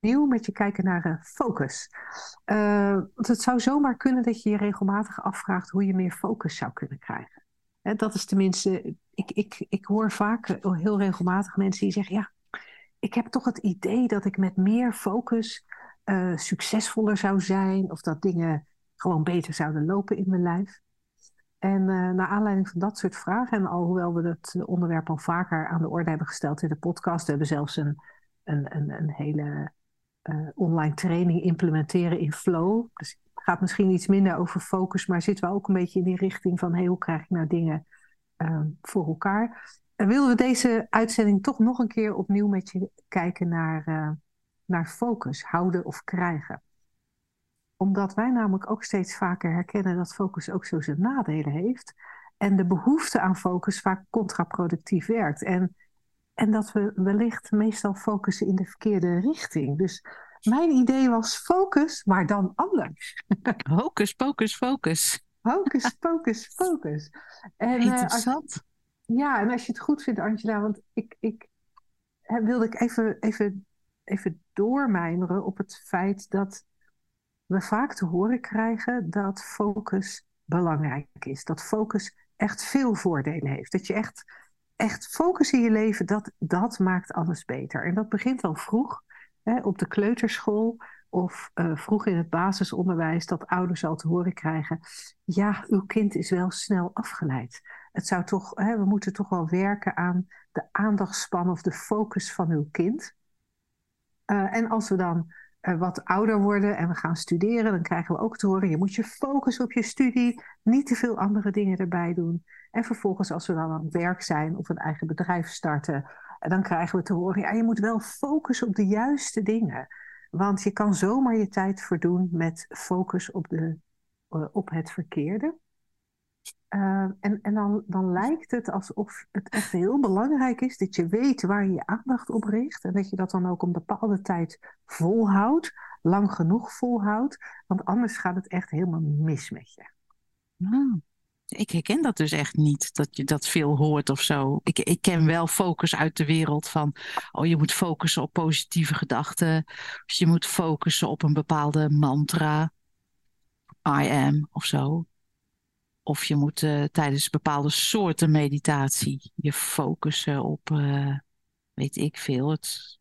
met je kijken naar uh, focus. Uh, want het zou zomaar kunnen dat je je regelmatig afvraagt hoe je meer focus zou kunnen krijgen. Hè, dat is tenminste, ik, ik, ik hoor vaak eh, heel regelmatig mensen die zeggen: Ja, ik heb toch het idee dat ik met meer focus succesvoller zou zijn. Of dat dingen gewoon beter zouden lopen in mijn lijf. En naar aanleiding van dat soort vragen, en alhoewel we het onderwerp al vaker aan de orde hebben gesteld in de podcast, we hebben zelfs een, een, een, een hele uh, online training implementeren in flow. Dus het gaat misschien iets minder over focus, maar zitten we ook een beetje in die richting van hoe krijg ik nou dingen uh, voor elkaar. En willen we deze uitzending toch nog een keer opnieuw met je kijken naar, naar focus, houden of krijgen omdat wij namelijk ook steeds vaker herkennen dat focus ook zo zijn nadelen heeft. En de behoefte aan focus vaak contraproductief werkt. En, en dat we wellicht meestal focussen in de verkeerde richting. Dus mijn idee was focus, maar dan anders. Hocus, pocus, focus. Hocus, pocus, focus. En, Interessant. Uh, als, ja, en als je het goed vindt, Angela, want ik, ik wilde ik even, even, even doormijmeren op het feit dat we vaak te horen krijgen dat focus belangrijk is. Dat focus echt veel voordelen heeft. Dat je echt, echt focus in je leven, dat, dat maakt alles beter. En dat begint al vroeg hè, op de kleuterschool of uh, vroeg in het basisonderwijs, dat ouders al te horen krijgen: ja, uw kind is wel snel afgeleid. Het zou toch, hè, we moeten toch wel werken aan de aandachtspan of de focus van uw kind. Uh, en als we dan uh, wat ouder worden en we gaan studeren, dan krijgen we ook te horen: je moet je focussen op je studie, niet te veel andere dingen erbij doen. En vervolgens, als we dan aan het werk zijn of een eigen bedrijf starten, dan krijgen we te horen: ja, je moet wel focussen op de juiste dingen. Want je kan zomaar je tijd verdoen met focus op, de, uh, op het verkeerde. Uh, en en dan, dan lijkt het alsof het echt heel belangrijk is dat je weet waar je je aandacht op richt. En dat je dat dan ook een bepaalde tijd volhoudt, lang genoeg volhoudt. Want anders gaat het echt helemaal mis met je. Ah, ik herken dat dus echt niet, dat je dat veel hoort of zo. Ik, ik ken wel focus uit de wereld van, oh je moet focussen op positieve gedachten. Of je moet focussen op een bepaalde mantra. I am of zo. Of je moet uh, tijdens bepaalde soorten meditatie je focussen op, uh, weet ik veel, het,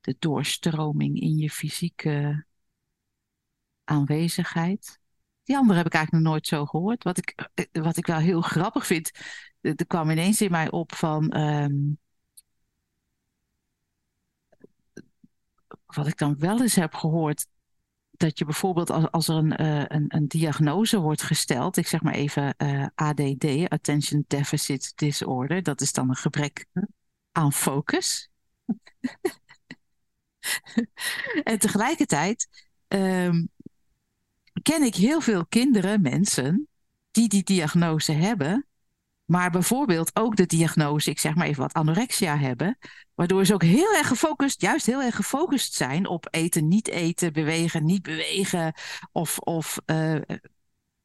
de doorstroming in je fysieke aanwezigheid. Die andere heb ik eigenlijk nog nooit zo gehoord. Wat ik, eh, wat ik wel heel grappig vind, er kwam ineens in mij op van. Um, wat ik dan wel eens heb gehoord, dat je bijvoorbeeld als, als er een, uh, een, een, diagnose wordt gesteld, ik zeg maar even uh, eh, ADD, Attention Deficit Disorder, dat is dan een gebrek aan focus. en tegelijkertijd um, ken ik heel veel kinderen, mensen, die die diagnose hebben, maar bijvoorbeeld ook de diagnose, ik zeg maar even wat, anorexia hebben. Waardoor ze ook heel erg gefocust, juist heel erg gefocust zijn op eten, niet eten, bewegen, niet bewegen of, of uh,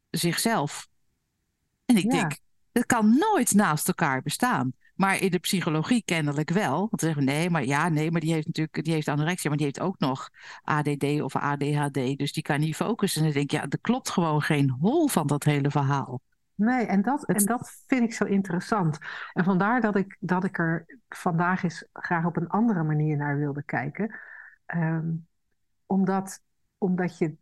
zichzelf. En ik denk, dat kan nooit naast elkaar bestaan. Maar in de psychologie kennelijk wel. Want ze zeggen nee, maar ja, nee, maar die heeft natuurlijk die heeft anorexia, maar die heeft ook nog ADD of ADHD. Dus die kan niet focussen. En dan denk ik, ja, er klopt gewoon geen hol van dat hele verhaal. Nee, en dat, en dat vind ik zo interessant. En vandaar dat ik, dat ik er vandaag eens graag op een andere manier naar wilde kijken. Um, omdat, omdat je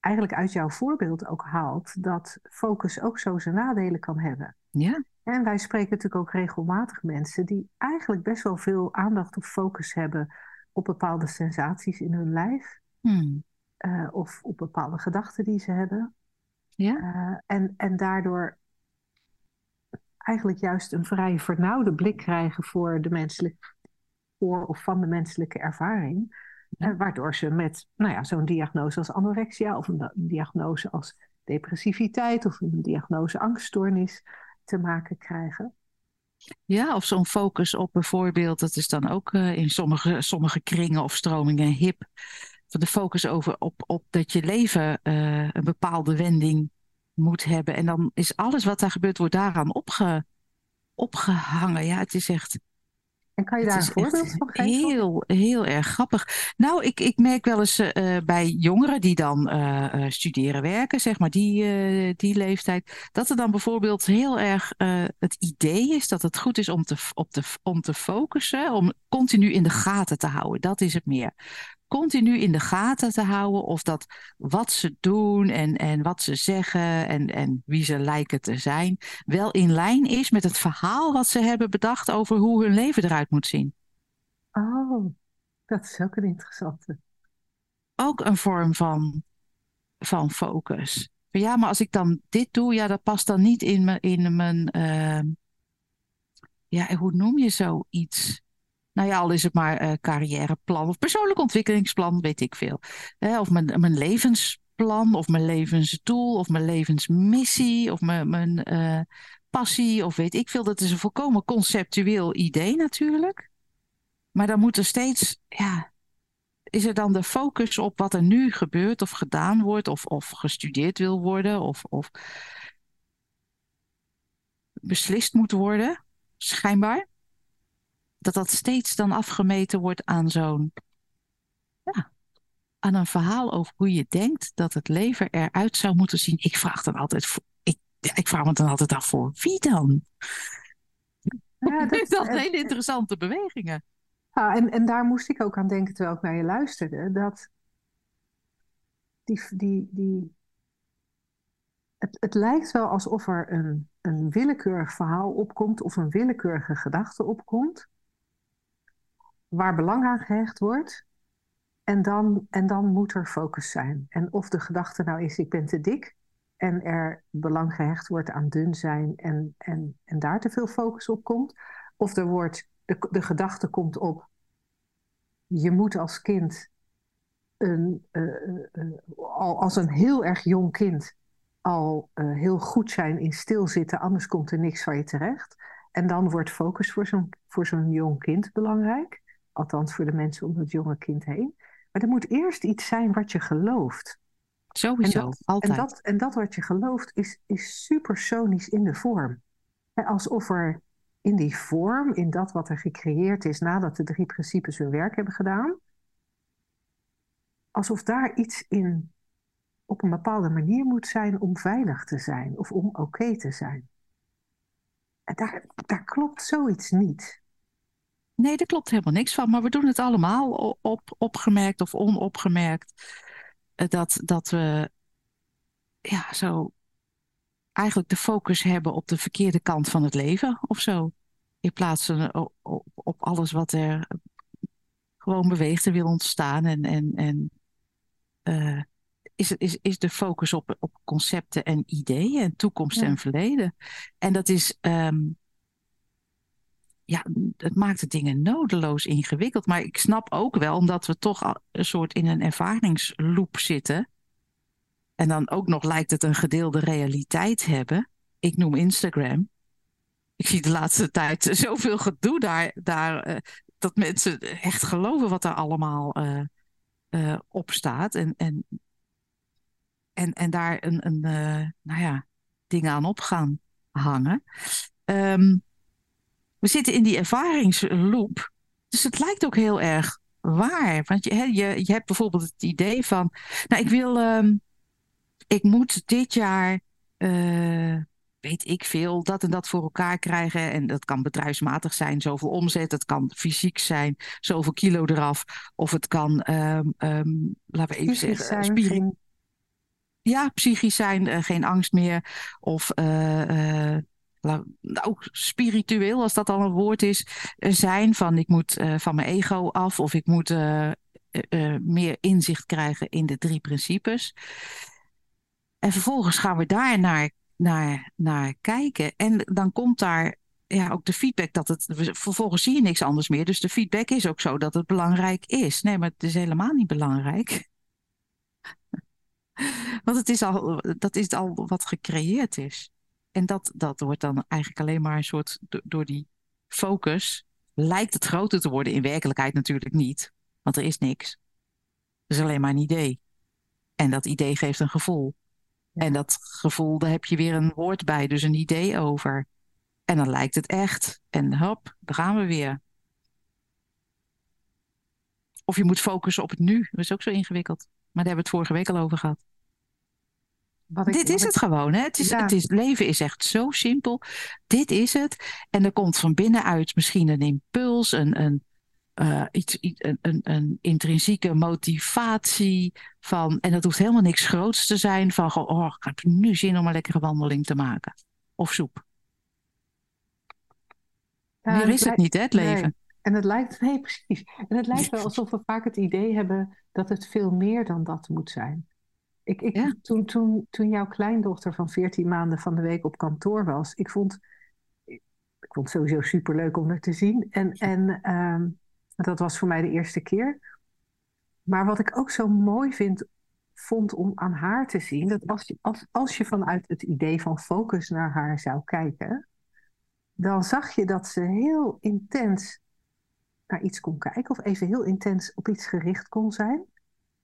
eigenlijk uit jouw voorbeeld ook haalt dat focus ook zo zijn nadelen kan hebben. Ja. En wij spreken natuurlijk ook regelmatig mensen die eigenlijk best wel veel aandacht of focus hebben op bepaalde sensaties in hun lijf. Hmm. Uh, of op bepaalde gedachten die ze hebben. Ja. Uh, en, en daardoor eigenlijk juist een vrij vernauwde blik krijgen voor de menselijke, voor of van de menselijke ervaring. Uh, waardoor ze met nou ja, zo'n diagnose als anorexia of een, een diagnose als depressiviteit of een diagnose angststoornis te maken krijgen. Ja, of zo'n focus op bijvoorbeeld, dat is dan ook uh, in sommige, sommige kringen of stromingen hip, van de focus over op, op dat je leven uh, een bepaalde wending moet hebben. En dan is alles wat daar gebeurt, wordt daaraan opge, opgehangen. Ja, het is echt en kan je daar een voorbeeld van geven? Heel, heel erg grappig. Nou, ik, ik merk wel eens uh, bij jongeren die dan uh, studeren, werken, zeg maar, die, uh, die leeftijd, dat er dan bijvoorbeeld heel erg het idee is dat het goed is om te, op te, om te focussen, om continu in de gaten te houden. Dat is het meer continu in de gaten te houden of dat wat ze doen en, en wat ze zeggen en, en wie ze lijken te zijn, wel in lijn is met het verhaal wat ze hebben bedacht over hoe hun leven eruit moet zien. Oh, dat is ook een interessante. Ook een vorm van, van focus. Ja, maar als ik dan dit doe, ja, dat past dan niet in mijn, in mijn uh, ja, hoe noem je zoiets? Nou ja, al is het maar uh, carrièreplan of persoonlijk ontwikkelingsplan, weet ik veel. of mijn, mijn levensplan, of mijn levensdoel, of mijn levensmissie, of mijn, mijn uh, passie, of weet ik veel. Dat is een volkomen conceptueel idee natuurlijk. Maar dan moet er steeds, ja, is er dan de focus op wat er nu gebeurt of gedaan wordt, of, of gestudeerd wil worden, of, of beslist moet worden, schijnbaar dat dat steeds dan afgemeten wordt aan zo'n, ja, aan een verhaal over hoe je denkt dat het leven eruit zou moeten zien. Ik vraag dan altijd, ik, ik vraag me dan altijd af voor wie dan? Ja, dat, dat hele interessante bewegingen. Ja, en, en daar moest ik ook aan denken terwijl ik naar je luisterde. Dat die, die, die, het, het lijkt wel alsof er een, een willekeurig verhaal opkomt of een willekeurige gedachte opkomt waar belang aan gehecht wordt. En dan, en dan moet er focus zijn. En of de gedachte nou is, ik ben te dik. En er belang gehecht wordt aan dun zijn en, en, en daar te veel focus op komt. Of er wordt, de, de gedachte komt op, je moet als kind, een, uh, uh, al als een heel erg jong kind, al uh, heel goed zijn in stilzitten, anders komt er niks van je terecht. En dan wordt focus voor zo'n, voor zo'n jong kind belangrijk. Althans voor de mensen om dat jonge kind heen. Maar er moet eerst iets zijn wat je gelooft. Sowieso, en dat, altijd. En dat, en dat wat je gelooft is, is supersonisch in de vorm. alsof er in die vorm, in dat wat er gecreëerd is nadat de drie principes hun werk hebben gedaan, alsof daar iets in op een bepaalde manier moet zijn om veilig te zijn of om oké te zijn. En daar, daar klopt zoiets niet. Nee, daar klopt helemaal niks van. Maar we doen het allemaal op, opgemerkt of onopgemerkt. Eh, dat, dat we ja, zo eigenlijk de focus hebben op de verkeerde kant van het leven of zo. In plaats van op, op, op alles wat er gewoon beweegt en wil ontstaan. En, en, en uh, is, is, is de focus op, op concepten en ideeën en toekomst en verleden. En dat is um, ja, het maakt de dingen nodeloos ingewikkeld. Maar ik snap ook wel, omdat we toch een soort in een ervaringsloop zitten. En dan ook nog lijkt het een gedeelde realiteit hebben. Ik noem Instagram. Ik zie de laatste tijd zoveel gedoe daar. daar uh, dat mensen echt geloven wat er allemaal uh, uh, op staat. En, en, en, en daar een, een nou ja, dingen aan op gaan hangen. Um, we zitten in die ervaringsloop. Dus het lijkt ook heel erg waar. Want je, je, je hebt bijvoorbeeld het idee van, nou, ik wil, uh, ik moet dit jaar, uh, weet ik veel, dat en dat voor elkaar krijgen. En dat kan bedrijfsmatig zijn, zoveel omzet. Het kan fysiek zijn, zoveel kilo eraf. Of het kan, um, um, laten we even psychisch zeggen, spieren. Ja, psychisch zijn, uh, geen angst meer. Of uh, nou, spiritueel, als dat al een woord is, eh, zijn. Van ik moet uh, van mijn ego af of ik moet uh, meer inzicht krijgen in de drie principes. En vervolgens gaan we daar naar, naar, naar kijken. En dan komt daar ja, ook de feedback dat het. Vervolgens zie je niks anders meer. Dus de feedback is ook zo dat het belangrijk is. Nee, maar het is helemaal niet belangrijk. Want het is al, dat is al wat gecreëerd is. En dat, dat wordt dan eigenlijk alleen maar een soort. Door die focus lijkt het groter te worden. In werkelijkheid natuurlijk niet. Want er is niks. Het is alleen maar een idee. En dat idee geeft een gevoel. En dat gevoel, daar heb je weer een woord bij, dus een idee over. En dan lijkt het echt. En hop, daar gaan we weer. Of je moet focussen op het nu. Dat is ook zo ingewikkeld. Maar daar hebben we het vorige week al over gehad. Ik, Dit is het gewoon. Hè? Het, is, het is, leven is echt zo simpel. Dit is het. En er komt van binnenuit misschien een impuls, een, een, uh, iets, een, een, een, intrinsieke motivatie van, en dat hoeft helemaal niks groots te zijn, van oh, ik heb nu zin om een lekkere wandeling te maken. Of soep. Ja, Meer is het niet, hè, het leven. En het lijkt, nee, precies. En het lijkt wel alsof we vaak het idee hebben dat het veel meer dan dat moet zijn. Ik, ik, toen, toen, toen jouw kleindochter van 14 maanden van de week op kantoor was, ik vond, ik, vond het sowieso superleuk om er te zien. En, en um, dat was voor mij de eerste keer. Maar wat ik ook zo mooi vind, vond om aan haar te zien, dat als je, als, als je vanuit het idee van focus naar haar zou kijken, dan zag je dat ze heel intens naar iets kon kijken, of even heel intens op iets gericht kon zijn,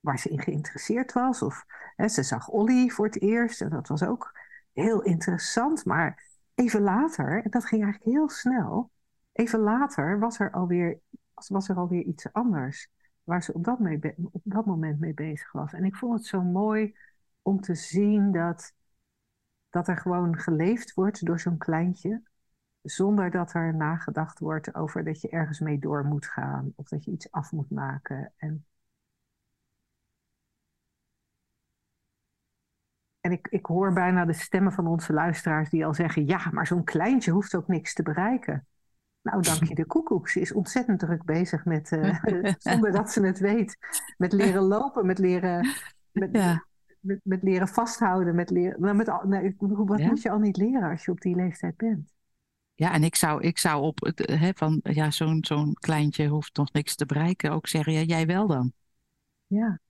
waar ze in geïnteresseerd was. Of hè, ze zag Olly voor het eerst, en dat was ook heel interessant. Maar even later, en dat ging eigenlijk heel snel, even later was er alweer was er alweer iets anders waar ze op dat, op dat moment mee bezig was. En ik vond het zo mooi om te zien dat, dat er gewoon geleefd wordt door zo'n kleintje, zonder dat er nagedacht wordt over dat je ergens mee door moet gaan of dat je iets af moet maken. En, en ik, ik hoor bijna de stemmen van onze luisteraars die al zeggen: ja, maar zo'n kleintje hoeft ook niks te bereiken. Nou, dank je de koekoek. Ze is ontzettend druk bezig met, uh, zonder dat ze het weet, met leren lopen, met leren, met, met, met, leren vasthouden, met leren. Nou, met, nou, wat moet je al niet leren als je op die leeftijd bent? Ja, en ik zou, ik zou op het, hè, van ja, zo'n zo'n kleintje hoeft nog niks te bereiken, ook zeggen, ja, jij wel dan. Ja.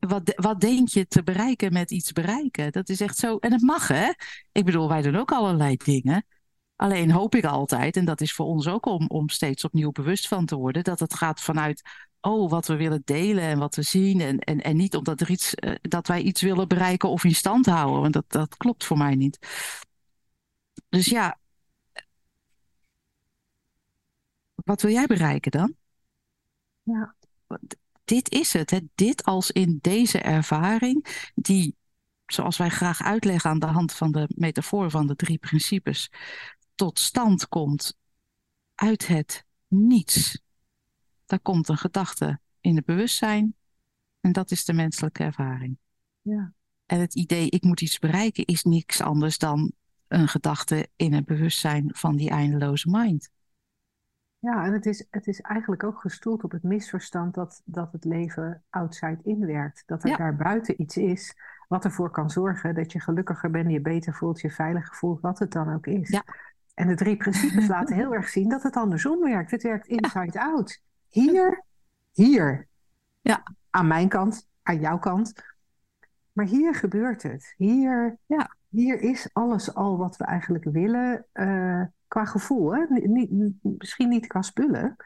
Wat, wat denk je te bereiken met iets bereiken? Dat is echt zo. En het mag, hè? Ik bedoel, wij doen ook allerlei dingen. Alleen hoop ik altijd, en dat is voor ons ook om, om steeds opnieuw bewust van te worden, dat het gaat vanuit, oh, wat we willen delen en wat we zien. En, en, en niet omdat er iets, uh, dat wij iets willen bereiken of in stand houden, want dat, dat klopt voor mij niet. Dus ja, wat wil jij bereiken dan? Ja. Dit is het, hè? dit als in deze ervaring, die, zoals wij graag uitleggen aan de hand van de metafoor van de drie principes, tot stand komt uit het niets. Daar komt een gedachte in het bewustzijn en dat is de menselijke ervaring. Ja. En het idee ik moet iets bereiken is niks anders dan een gedachte in het bewustzijn van die eindeloze mind. Ja, en het is, het is eigenlijk ook gestoeld op het misverstand dat, dat het leven outside in werkt. Dat er daar buiten iets is wat ervoor kan zorgen dat je gelukkiger bent, je beter voelt, je veiliger voelt, wat het dan ook is. Ja. En de drie principes laten heel erg zien dat het andersom werkt. Het werkt inside out. Hier, hier. Ja. Aan mijn kant, aan jouw kant. Maar hier gebeurt het. Hier, ja. hier is alles al wat we eigenlijk willen uh, qua gevoel. Hè? Niet, misschien niet qua spullen.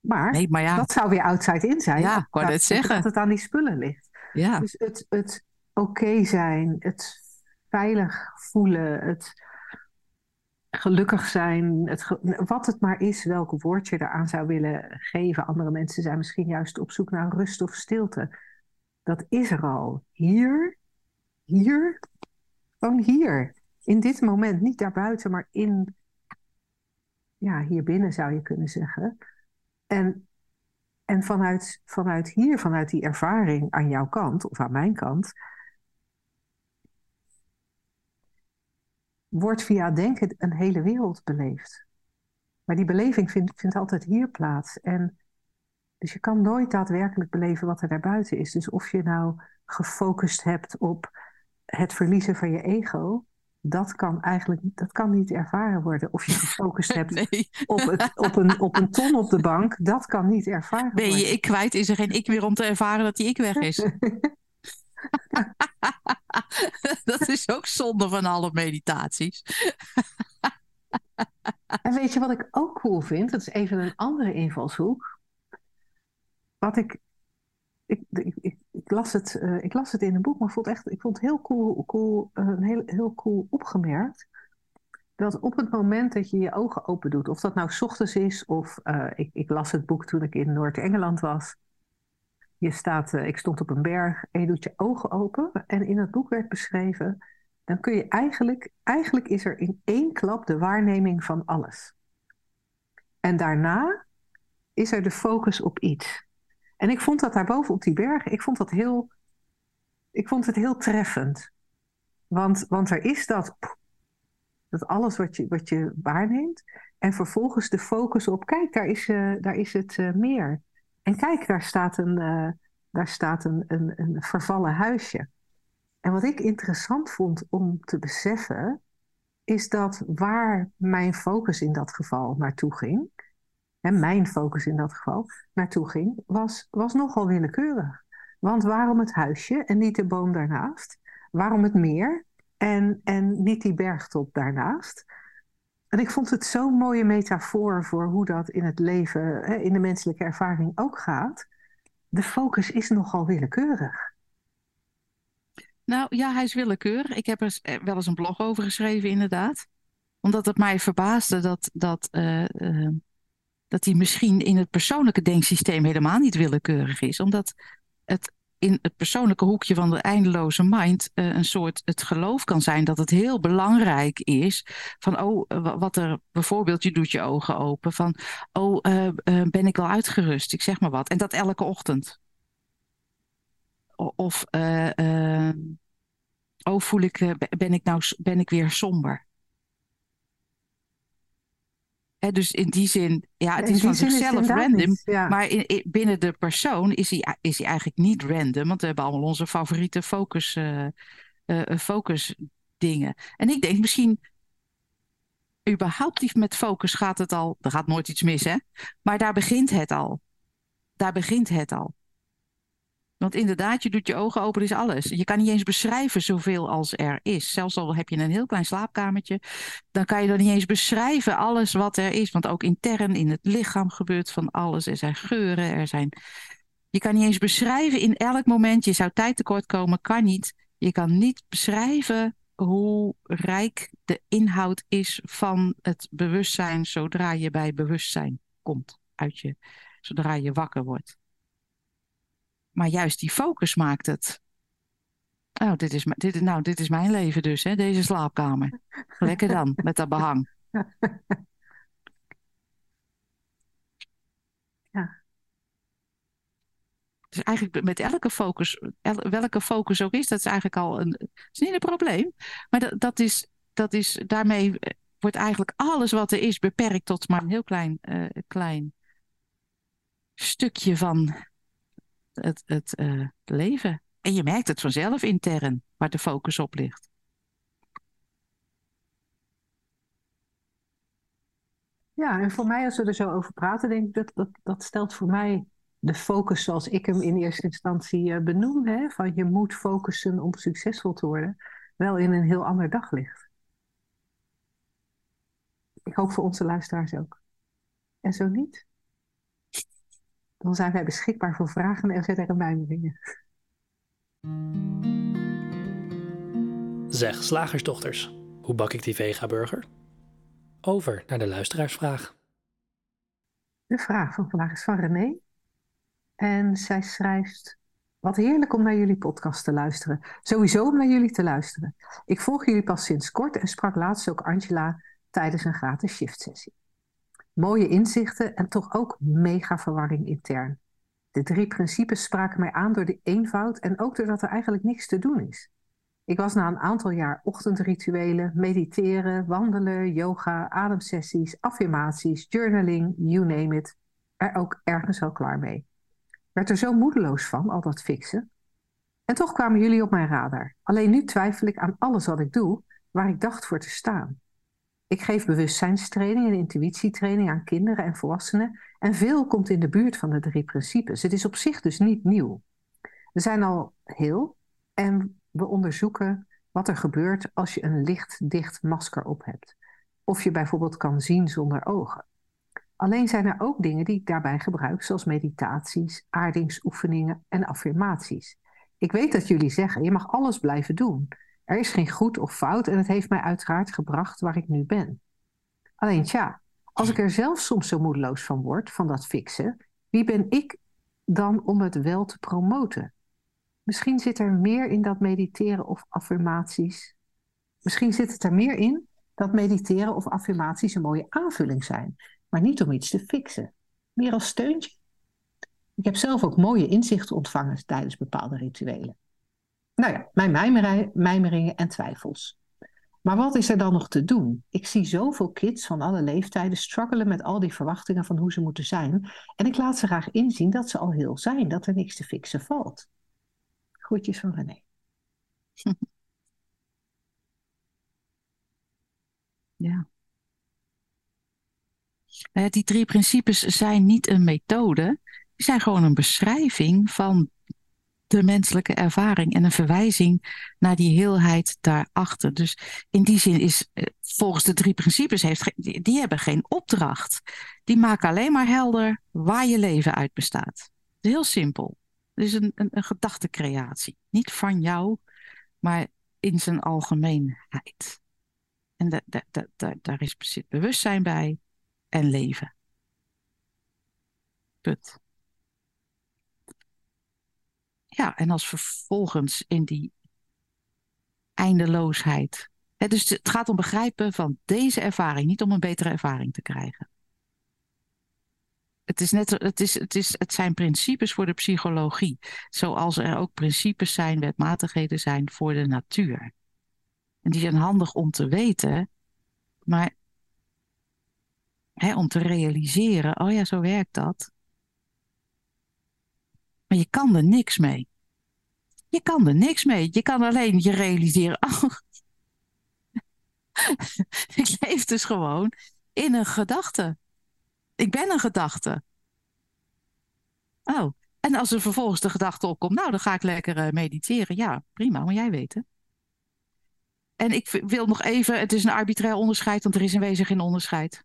Maar, nee, maar ja. dat zou weer outside in zijn. Ja, ik wou het zeggen. Dat het aan die spullen ligt. Ja. Dus het, het oké zijn, het veilig voelen, het gelukkig zijn, het wat het maar is, welk woord je eraan zou willen geven. Andere mensen zijn misschien juist op zoek naar rust of stilte. Dat is er al. Hier, hier, gewoon hier. In dit moment, niet daarbuiten, maar in, ja, hier binnen zou je kunnen zeggen. En, en vanuit, vanuit hier, vanuit die ervaring aan jouw kant of aan mijn kant, wordt via denken een hele wereld beleefd. Maar die beleving vindt, vindt altijd hier plaats. En dus je kan nooit daadwerkelijk beleven wat er daarbuiten is. Dus of je nou gefocust hebt op het verliezen van je ego, dat kan eigenlijk dat kan niet ervaren worden. Of je gefocust hebt op, het, op, een, op een ton op de bank, dat kan niet ervaren ben worden. Ben je ik kwijt, is er geen ik meer om te ervaren dat die ik weg is. dat is ook zonde van alle meditaties. en weet je wat ik ook cool vind? Dat is even een andere invalshoek. Wat ik ik, ik, ik, las het, uh, ik las het in een boek, maar vond echt, ik vond het heel cool, cool, uh, heel, heel cool opgemerkt. Dat op het moment dat je je ogen open doet, of dat nou s ochtends is, of uh, ik, ik, las het boek toen ik in Noord-Engeland was. Je staat, ik stond op een berg en je doet je ogen open. En in het boek werd beschreven, dan kun je eigenlijk, eigenlijk is er in één klap de waarneming van alles. En daarna is er de focus op iets. En ik vond dat daarboven op die berg, ik vond dat heel, ik vond het heel treffend. Want, want er is dat, dat alles wat je, wat je waarneemt. En vervolgens de focus op, kijk, daar is, uh, daar is het uh, meer. En kijk, daar staat, een, uh, daar staat een, een, een vervallen huisje. En wat ik interessant vond om te beseffen, is dat waar mijn focus in dat geval naartoe ging, mijn focus in dat geval, naartoe ging, was, was nogal willekeurig. Want waarom het huisje en niet de boom daarnaast? Waarom het meer en, en niet die bergtop daarnaast? En ik vond het zo'n mooie metafoor voor hoe dat in het leven, in de menselijke ervaring ook gaat. De focus is nogal willekeurig. Nou ja, hij is willekeurig. Ik heb er wel eens een blog over geschreven, inderdaad. Omdat het mij verbaasde dat, dat uh, uh, dat die misschien in het persoonlijke denksysteem helemaal niet willekeurig is. Omdat het in het persoonlijke hoekje van de eindeloze mind uh, een soort het geloof kan zijn dat het heel belangrijk is. Van oh, wat er bijvoorbeeld, je doet je ogen open. Van oh, uh, ben ik wel uitgerust? Ik zeg maar wat. En dat elke ochtend. Of oh, voel ik, ben ik nou ben ik weer somber? He, dus in die zin, ja, het is van zichzelf random. Ja. Maar in, in, binnen de persoon is hij, is hij eigenlijk niet random. Want we hebben allemaal onze favoriete focus, uh, uh, focus dingen. En ik denk misschien, überhaupt niet met focus gaat het al. Er gaat nooit iets mis, hè? Maar daar begint het al. Daar begint het al. Want inderdaad, je doet je ogen open, is alles. Je kan niet eens beschrijven zoveel als er is. Zelfs al heb je een heel klein slaapkamertje, dan kan je dan niet eens beschrijven alles wat er is. Want ook intern in het lichaam gebeurt van alles. Er zijn geuren, er zijn. Je kan niet eens beschrijven in elk moment. Je zou tijd tekort komen, kan niet. Je kan niet beschrijven hoe rijk de inhoud is van het bewustzijn zodra je bij bewustzijn komt uit je, zodra je wakker wordt. Maar juist die focus maakt het. Oh, dit is, dit, nou, dit is mijn leven dus, hè, deze slaapkamer. Lekker dan, met dat behang. Ja. Dus eigenlijk met elke focus, welke focus ook is, dat is eigenlijk al een, is niet een probleem. Maar dat, dat, is, dat is, daarmee wordt eigenlijk alles wat er is beperkt tot maar een heel klein, uh, klein stukje van het, het uh, leven. En je merkt het vanzelf intern, waar de focus op ligt. Ja, en voor mij, als we er zo over praten, denk ik dat dat, dat stelt voor mij de focus zoals ik hem in eerste instantie uh, benoem. Hè, van je moet focussen om succesvol te worden, wel in een heel ander daglicht. Ik hoop voor onze luisteraars ook. En zo niet, dan zijn wij beschikbaar voor vragen en verdere mijmeringen. Zeg, slagersdochters, hoe bak ik die vega-burger? Over naar de luisteraarsvraag. De vraag van vandaag is van René. En zij schrijft: Wat heerlijk om naar jullie podcast te luisteren. Sowieso om naar jullie te luisteren. Ik volg jullie pas sinds kort en sprak laatst ook Angela tijdens een gratis shift-sessie. Mooie inzichten en toch ook mega verwarring intern. De drie principes spraken mij aan door de eenvoud en ook doordat er eigenlijk niks te doen is. Ik was na een aantal jaar ochtendrituelen, mediteren, wandelen, yoga, ademsessies, affirmaties, journaling, you name it, er ook ergens al klaar mee. Werd er zo moedeloos van, al dat fixen. En toch kwamen jullie op mijn radar. Alleen nu twijfel ik aan alles wat ik doe waar ik dacht voor te staan. Ik geef bewustzijnstraining en intuïtietraining aan kinderen en volwassenen en veel komt in de buurt van de drie principes. Het is op zich dus niet nieuw. We zijn al heel en we onderzoeken wat er gebeurt als je een lichtdicht masker op hebt. Of je bijvoorbeeld kan zien zonder ogen. Alleen zijn er ook dingen die ik daarbij gebruik, zoals meditaties, aardingsoefeningen en affirmaties. Ik weet dat jullie zeggen, je mag alles blijven doen. Er is geen goed of fout en het heeft mij uiteraard gebracht waar ik nu ben. Alleen tja, als ik er zelf soms zo moedeloos van word, van dat fixen, wie ben ik dan om het wel te promoten? Misschien zit er meer in dat mediteren of affirmaties. Misschien zit het er meer in dat mediteren of affirmaties een mooie aanvulling zijn, maar niet om iets te fixen. Meer als steuntje. Ik heb zelf ook mooie inzichten ontvangen tijdens bepaalde rituelen. Nou ja, mijn mijmeringen en twijfels. Maar wat is er dan nog te doen? Ik zie zoveel kids van alle leeftijden struggelen met al die verwachtingen van hoe ze moeten zijn. En ik laat ze graag inzien dat ze al heel zijn, dat er niks te fixen valt. Groetjes van René. Ja. Die drie principes zijn niet een methode, die zijn gewoon een beschrijving van de menselijke ervaring en een verwijzing naar die heelheid daarachter. Dus in die zin is eh, volgens de drie principes, heeft, die hebben geen opdracht. Die maken alleen maar helder waar je leven uit bestaat. Heel simpel. Het is een, een, een gedachtekreatie. Niet van jou, maar in zijn algemeenheid. En da, da, da, daar is bewustzijn bij en leven. Punt. Ja, en als vervolgens in die eindeloosheid. Dus het gaat om begrijpen van deze ervaring, niet om een betere ervaring te krijgen. Het, is net, het, is, het, is, het zijn principes voor de psychologie, zoals er ook principes zijn, wetmatigheden zijn voor de natuur. En die zijn handig om te weten, maar om te realiseren, oh ja, zo werkt dat. Maar je kan er niks mee. Je kan er niks mee. Je kan alleen je realiseren, oh, ik leef dus gewoon in een gedachte. Ik ben een gedachte. Oh, en als er vervolgens de gedachte opkomt, nou, dan ga ik lekker uh, mediteren. Ja, prima, maar jij weten. En ik wil nog even, het is een arbitrair onderscheid, want er is in wezen geen onderscheid.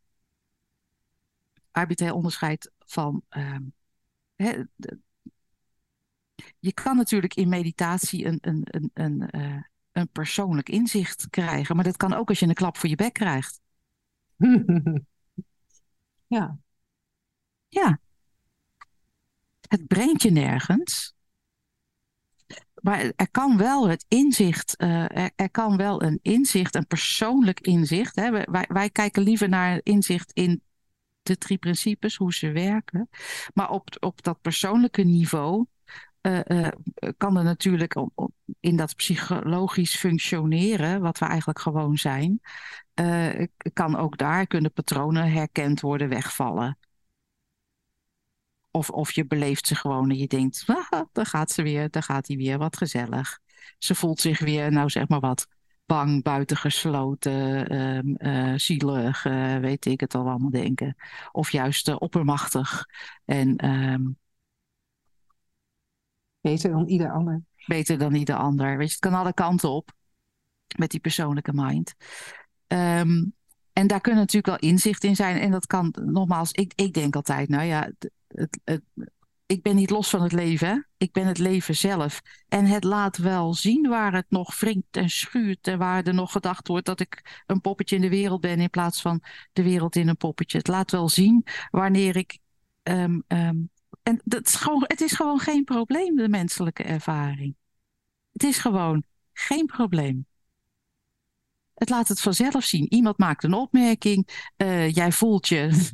Arbitrair onderscheid van. Uh, je kan natuurlijk in meditatie een, een, een, een, uh, een persoonlijk inzicht krijgen, maar dat kan ook als je een klap voor je bek krijgt. ja. Ja. Het brengt je nergens. Maar er kan wel het inzicht, uh, er, er, kan wel een inzicht, een persoonlijk inzicht. Hè? Wij, wij kijken liever naar inzicht in de drie principes, hoe ze werken. Maar op, op dat persoonlijke niveau uh, kan er natuurlijk in dat psychologisch functioneren, wat we eigenlijk gewoon zijn, uh, kan ook daar kunnen patronen herkend worden, wegvallen. Of, of je beleeft ze gewoon en je denkt, ah, daar gaat ze weer, daar gaat hij weer, wat gezellig. Ze voelt zich weer, nou zeg maar wat, bang, buitengesloten, um, zielig, weet ik het al allemaal denken. Of juist oppermachtig. En um, Beter dan ieder ander. Beter dan ieder ander. Weet je, het kan alle kanten op met die persoonlijke mind. Um, en daar kunnen natuurlijk wel inzicht in zijn. En dat kan, nogmaals, ik, ik denk altijd, nou ja, het, het, ik ben niet los van het leven. Ik ben het leven zelf. En het laat wel zien waar het nog wringt en schuurt. En waar er nog gedacht wordt dat ik een poppetje in de wereld ben. In plaats van de wereld in een poppetje. Het laat wel zien wanneer ik um, um, en dat is gewoon, het is gewoon geen probleem, de menselijke ervaring. Het is gewoon geen probleem. Het laat het vanzelf zien. Iemand maakt een opmerking. Uh, jij voelt je.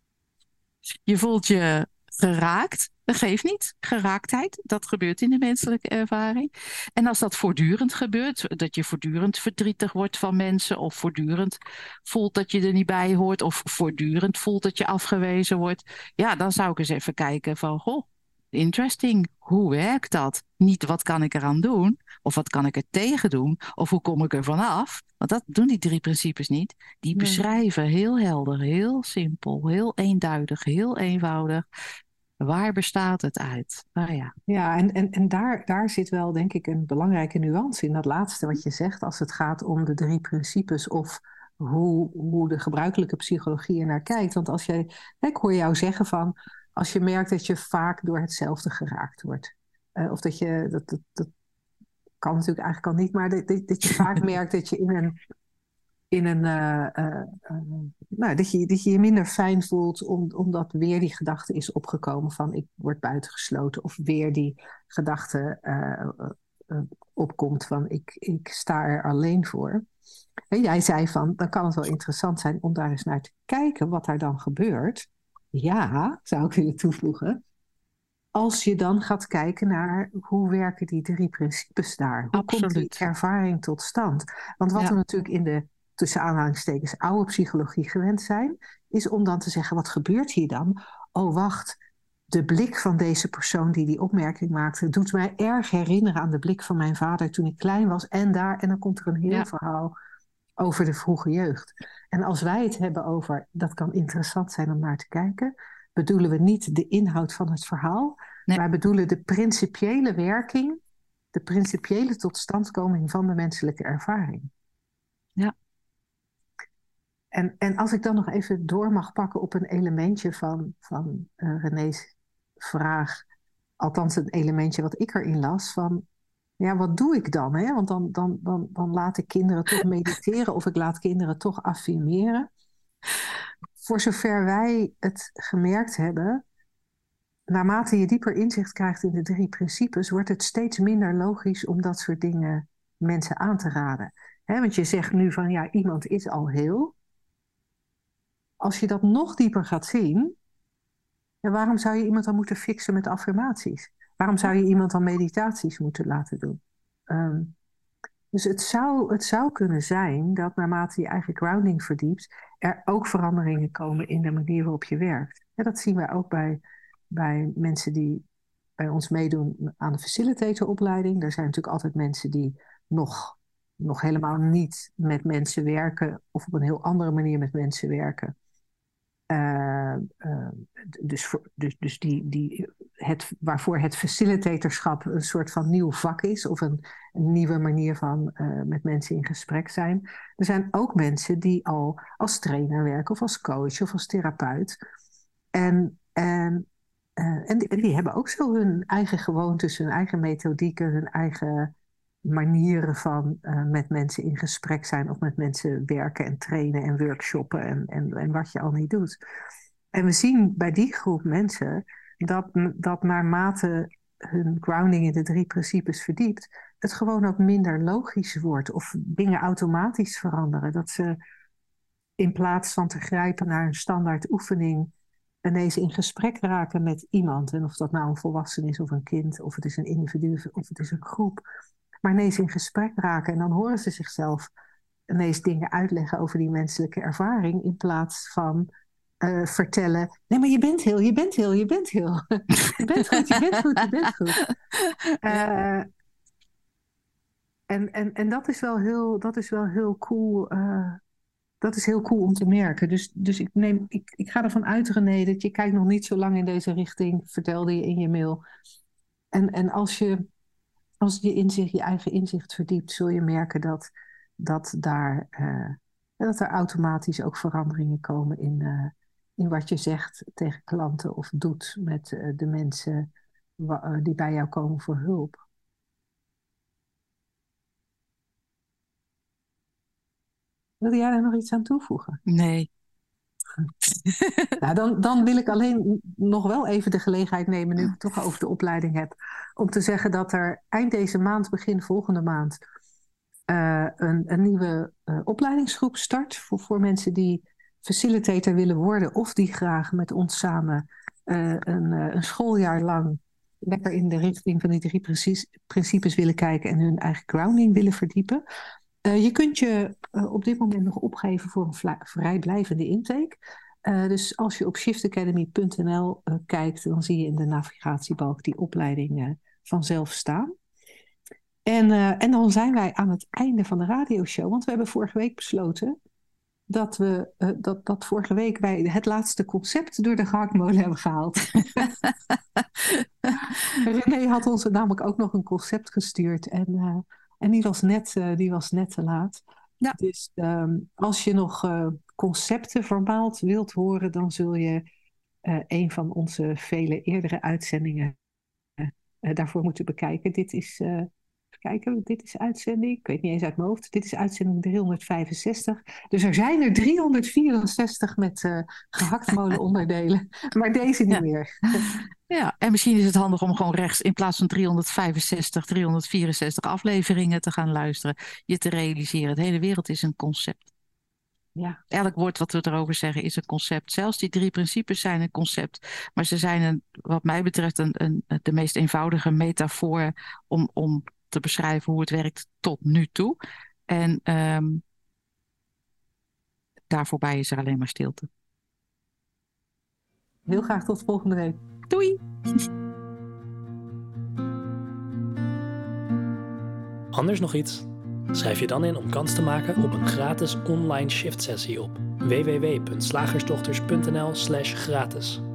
je voelt je geraakt. Dat geeft niet. Geraaktheid, dat gebeurt in de menselijke ervaring. En als dat voortdurend gebeurt, dat je voortdurend verdrietig wordt van mensen, of voortdurend voelt dat je er niet bij hoort, of voortdurend voelt dat je afgewezen wordt, ja, dan zou ik eens even kijken van, goh, interesting. Hoe werkt dat? Niet wat kan ik eraan doen, of wat kan ik er tegen doen, of hoe kom ik er vanaf? Want dat doen die drie principes niet. Die beschrijven heel helder, heel simpel, heel eenduidig, heel eenvoudig. Waar bestaat het uit? Nou ja, ja en, en, en daar, daar zit wel denk ik een belangrijke nuance in dat laatste wat je zegt als het gaat om de drie principes of hoe, hoe de gebruikelijke psychologie er naar kijkt. Want als jij, ik hoor jou zeggen van als je merkt dat je vaak door hetzelfde geraakt wordt. Uh, of dat je, dat, dat, dat, kan natuurlijk eigenlijk al niet, maar dat, dat je vaak merkt dat je in een, in een uh, uh, nou, dat je, dat je je minder fijn voelt om, omdat weer die gedachte is opgekomen van ik word buitengesloten of weer die gedachte opkomt van ik, ik sta er alleen voor. En jij zei van dan kan het wel interessant zijn om daar eens naar te kijken wat daar dan gebeurt. Ja, zou ik willen toevoegen. Als je dan gaat kijken naar hoe werken die drie principes daar? Hoe komt die ervaring tot stand? Want wat we natuurlijk in de tussen aanhalingstekens oude psychologie gewend zijn, is om dan te zeggen: wat gebeurt hier dan? Oh, wacht. De blik van deze persoon die die opmerking maakte, doet mij erg herinneren aan de blik van mijn vader toen ik klein was. En daar, en dan komt er een heel verhaal over de vroege jeugd. En als wij het hebben over, dat kan interessant zijn om naar te kijken, bedoelen we niet de inhoud van het verhaal, maar bedoelen de principiële werking, de principiële totstandkoming van de menselijke ervaring. Ja. En, en als ik dan nog even door mag pakken op een elementje van, van uh, René's vraag, althans een elementje wat ik erin las, van ja, wat doe ik dan? Hè? Want dan, dan, dan, dan laat ik kinderen toch mediteren of ik laat kinderen toch affirmeren. Voor zover wij het gemerkt hebben, naarmate je dieper inzicht krijgt in de drie principes, wordt het steeds minder logisch om dat soort dingen mensen aan te raden. Want je zegt nu van ja, iemand is al heel. Als je dat nog dieper gaat zien, en waarom zou je iemand dan moeten fixen met affirmaties? Waarom zou je iemand dan meditaties moeten laten doen? Ehm, dus het zou, het zou kunnen zijn dat naarmate je eigen grounding verdiept, er ook veranderingen komen in de manier waarop je werkt. Dat zien wij ook bij, bij mensen die bij ons meedoen aan de facilitatoropleiding. Er zijn natuurlijk altijd mensen die nog, nog helemaal niet met mensen werken of op een heel andere manier met mensen werken. Uh, uh, dus, dus, dus die, die het, waarvoor het facilitatorschap een soort van nieuw vak is of een, nieuwe manier van uh, met mensen in gesprek zijn. Er zijn ook mensen die al als trainer werken of als coach of als therapeut. En, en, en die hebben ook zo hun eigen gewoontes, hun eigen methodieken, hun eigen manieren van uh, met mensen in gesprek zijn of met mensen werken en trainen en workshoppen en, en, en wat je al niet doet. En we zien bij die groep mensen dat, dat naarmate hun grounding in de drie principes verdiept, het gewoon ook minder logisch wordt of dingen automatisch veranderen. Dat ze in plaats van te grijpen naar een standaard oefening ineens in gesprek raken met iemand. En of dat nou een volwassen is of een kind, of het is een individu of het is een groep maar ineens in gesprek raken. En dan horen ze zichzelf ineens dingen uitleggen over die menselijke ervaring. In plaats van uh, vertellen: nee, maar je bent heel, je bent heel, je bent heel. je bent goed, je bent goed, je bent goed. Uh, en, en, en dat is wel heel, dat is wel heel cool. Uh, dat is heel cool om te merken. Dus, dus ik, neem, ik, ik ga ervan uit, René, dat je kijkt nog niet zo lang in deze richting, vertelde je in je mail. En, en als je als je inzicht, je eigen inzicht verdiept, zul je merken dat, dat, daar, uh, dat er automatisch ook veranderingen komen in, uh, in wat je zegt tegen klanten of doet met uh, de mensen die bij jou komen voor hulp. Wil jij daar nog iets aan toevoegen? Nee. nou, dan, wil ik alleen nog wel even de gelegenheid nemen, nu ik het toch over de opleiding heb, om te zeggen dat er eind deze maand, begin volgende maand, uh, een, een, nieuwe uh, opleidingsgroep start voor, voor mensen die facilitator willen worden of die graag met ons samen uh, een, een, schooljaar lang lekker in de richting van die drie principes willen kijken en hun eigen grounding willen verdiepen. Je kunt je op dit moment nog opgeven voor een vrijblijvende intake. Uh, dus als je op shiftacademy.nl kijkt, dan zie je in de navigatiebalk die opleiding vanzelf staan. En, en dan zijn wij aan het einde van de radioshow, want we hebben vorige week besloten dat we dat, dat vorige week wij het laatste concept door de gehaktmolen hebben gehaald. René had ons namelijk ook nog een concept gestuurd en, en die, was net, uh, die was net te laat. Ja. Dus um, als je nog concepten vermaald wilt horen, dan zul je een van onze vele eerdere uitzendingen daarvoor moeten bekijken. Dit is kijken, dit is uitzending, ik weet niet eens uit mijn hoofd, dit is uitzending 365. Dus er zijn er 364 met uh, gehaktmolenonderdelen, maar deze niet meer. Ja, en misschien is het handig om gewoon rechts in plaats van 365, 364 afleveringen te gaan luisteren, je te realiseren. De hele wereld is een concept. Ja. Elk woord wat we erover zeggen is een concept. Zelfs die drie principes zijn een concept. Maar ze zijn, een, wat mij betreft, een, een, de meest eenvoudige metafoor om, om te beschrijven hoe het werkt tot nu toe. En um, daar voorbij is er alleen maar stilte. Heel graag tot volgende week. Doei! Anders nog iets? Schrijf je dan in om kans te maken op een gratis online shift sessie op www.slagersdochters.nl/gratis.